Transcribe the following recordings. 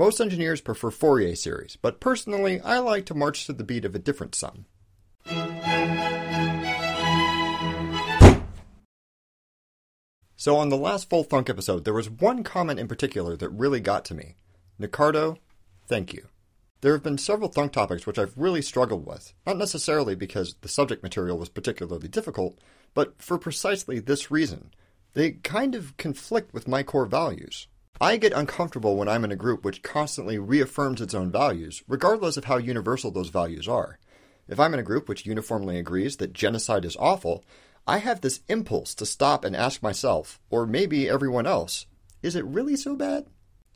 Most engineers prefer Fourier series, but personally, I like to march to the beat of a different sum. So, on the last Full Thunk episode, there was one comment in particular that really got to me. Nicardo, thank you. There have been several Thunk topics which I've really struggled with, not necessarily because the subject material was particularly difficult, but for precisely this reason. They kind of conflict with my core values. I get uncomfortable when I'm in a group which constantly reaffirms its own values, regardless of how universal those values are. If I'm in a group which uniformly agrees that genocide is awful, I have this impulse to stop and ask myself, or maybe everyone else, is it really so bad?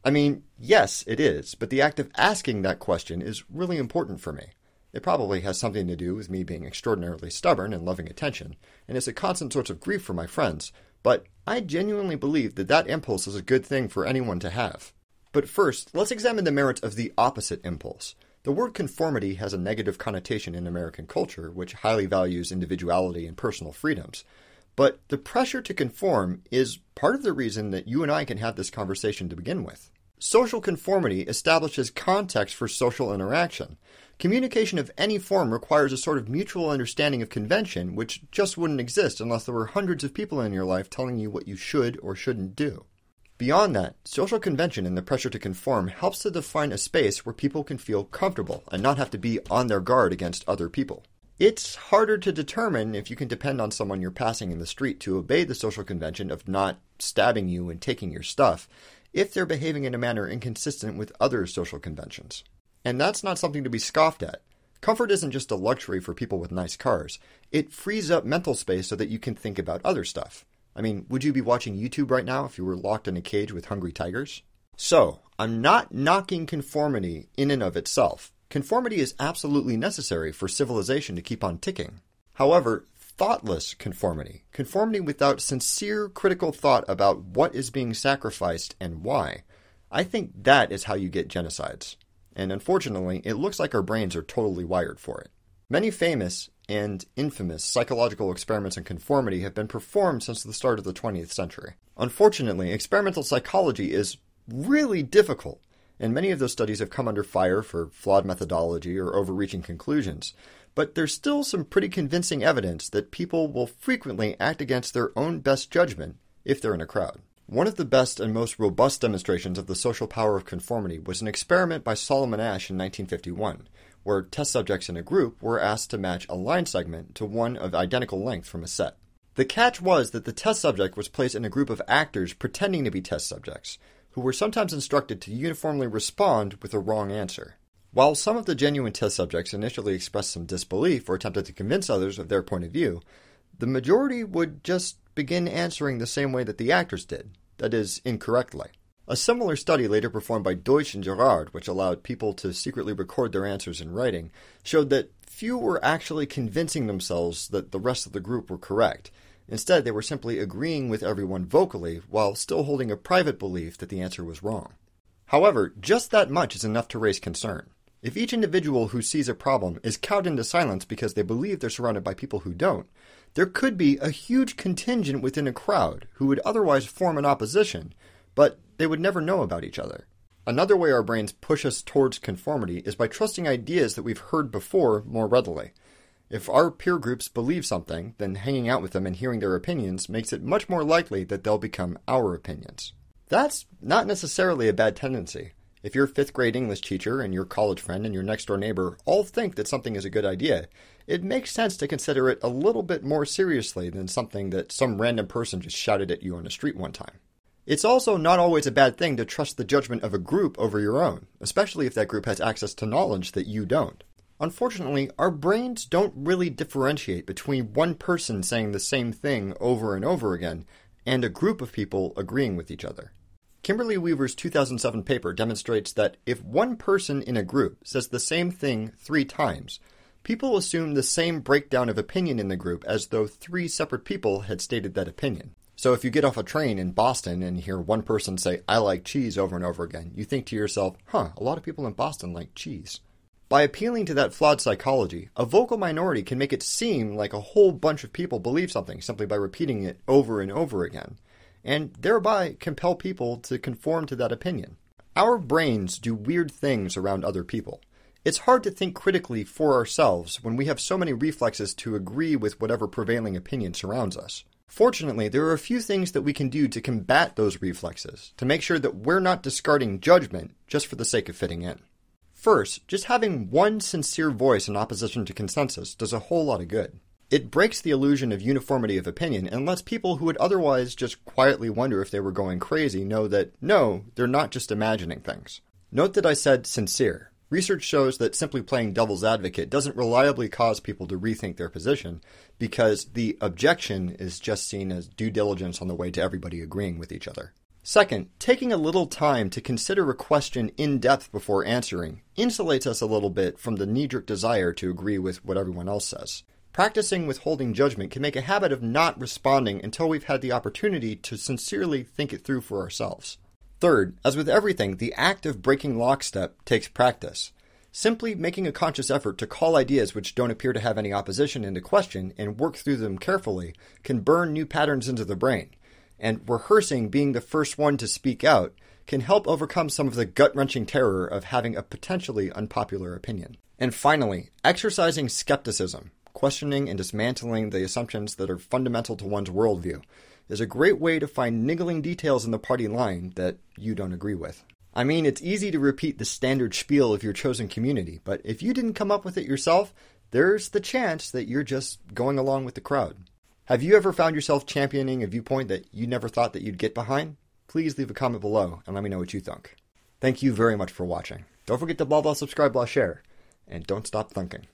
I mean, yes, it is, but the act of asking that question is really important for me. It probably has something to do with me being extraordinarily stubborn and loving attention, and it's a constant source of grief for my friends, but I genuinely believe that that impulse is a good thing for anyone to have. But first, let's examine the merits of the opposite impulse the word conformity has a negative connotation in American culture, which highly values individuality and personal freedoms. But the pressure to conform is part of the reason that you and I can have this conversation to begin with. Social conformity establishes context for social interaction. Communication of any form requires a sort of mutual understanding of convention, which just wouldn't exist unless there were hundreds of people in your life telling you what you should or shouldn't do. Beyond that, social convention and the pressure to conform helps to define a space where people can feel comfortable and not have to be on their guard against other people. It's harder to determine if you can depend on someone you're passing in the street to obey the social convention of not stabbing you and taking your stuff if they're behaving in a manner inconsistent with other social conventions. And that's not something to be scoffed at. Comfort isn't just a luxury for people with nice cars. It frees up mental space so that you can think about other stuff. I mean, would you be watching YouTube right now if you were locked in a cage with hungry tigers? So, I'm not knocking conformity in and of itself. Conformity is absolutely necessary for civilization to keep on ticking. However, thoughtless conformity, conformity without sincere critical thought about what is being sacrificed and why, I think that is how you get genocides. And unfortunately, it looks like our brains are totally wired for it. Many famous and infamous psychological experiments in conformity have been performed since the start of the 20th century. Unfortunately, experimental psychology is really difficult, and many of those studies have come under fire for flawed methodology or overreaching conclusions. But there's still some pretty convincing evidence that people will frequently act against their own best judgment if they're in a crowd. One of the best and most robust demonstrations of the social power of conformity was an experiment by Solomon Asch in 1951 where test subjects in a group were asked to match a line segment to one of identical length from a set. The catch was that the test subject was placed in a group of actors pretending to be test subjects, who were sometimes instructed to uniformly respond with a wrong answer. While some of the genuine test subjects initially expressed some disbelief or attempted to convince others of their point of view, the majority would just begin answering the same way that the actors did, that is, incorrectly. A similar study later performed by Deutsch and Gerard, which allowed people to secretly record their answers in writing, showed that few were actually convincing themselves that the rest of the group were correct. Instead, they were simply agreeing with everyone vocally while still holding a private belief that the answer was wrong. However, just that much is enough to raise concern. If each individual who sees a problem is cowed into silence because they believe they're surrounded by people who don't, there could be a huge contingent within a crowd who would otherwise form an opposition, but they would never know about each other. Another way our brains push us towards conformity is by trusting ideas that we've heard before more readily. If our peer groups believe something, then hanging out with them and hearing their opinions makes it much more likely that they'll become our opinions. That's not necessarily a bad tendency. If your fifth grade English teacher and your college friend and your next door neighbor all think that something is a good idea, it makes sense to consider it a little bit more seriously than something that some random person just shouted at you on the street one time. It's also not always a bad thing to trust the judgment of a group over your own, especially if that group has access to knowledge that you don't. Unfortunately, our brains don't really differentiate between one person saying the same thing over and over again and a group of people agreeing with each other. Kimberly Weaver's 2007 paper demonstrates that if one person in a group says the same thing three times, people assume the same breakdown of opinion in the group as though three separate people had stated that opinion. So if you get off a train in Boston and hear one person say, I like cheese over and over again, you think to yourself, huh, a lot of people in Boston like cheese. By appealing to that flawed psychology, a vocal minority can make it seem like a whole bunch of people believe something simply by repeating it over and over again, and thereby compel people to conform to that opinion. Our brains do weird things around other people. It's hard to think critically for ourselves when we have so many reflexes to agree with whatever prevailing opinion surrounds us. Fortunately, there are a few things that we can do to combat those reflexes, to make sure that we're not discarding judgment just for the sake of fitting in. First, just having one sincere voice in opposition to consensus does a whole lot of good. It breaks the illusion of uniformity of opinion and lets people who would otherwise just quietly wonder if they were going crazy know that no, they're not just imagining things. Note that I said sincere. Research shows that simply playing devil's advocate doesn't reliably cause people to rethink their position because the objection is just seen as due diligence on the way to everybody agreeing with each other. Second, taking a little time to consider a question in depth before answering insulates us a little bit from the knee jerk desire to agree with what everyone else says. Practicing withholding judgment can make a habit of not responding until we've had the opportunity to sincerely think it through for ourselves. Third, as with everything, the act of breaking lockstep takes practice. Simply making a conscious effort to call ideas which don't appear to have any opposition into question and work through them carefully can burn new patterns into the brain. And rehearsing being the first one to speak out can help overcome some of the gut wrenching terror of having a potentially unpopular opinion. And finally, exercising skepticism, questioning and dismantling the assumptions that are fundamental to one's worldview is a great way to find niggling details in the party line that you don't agree with. I mean, it's easy to repeat the standard spiel of your chosen community, but if you didn't come up with it yourself, there's the chance that you're just going along with the crowd. Have you ever found yourself championing a viewpoint that you never thought that you'd get behind? Please leave a comment below and let me know what you think. Thank you very much for watching. Don't forget to blah blah subscribe blah share, and don't stop thinking.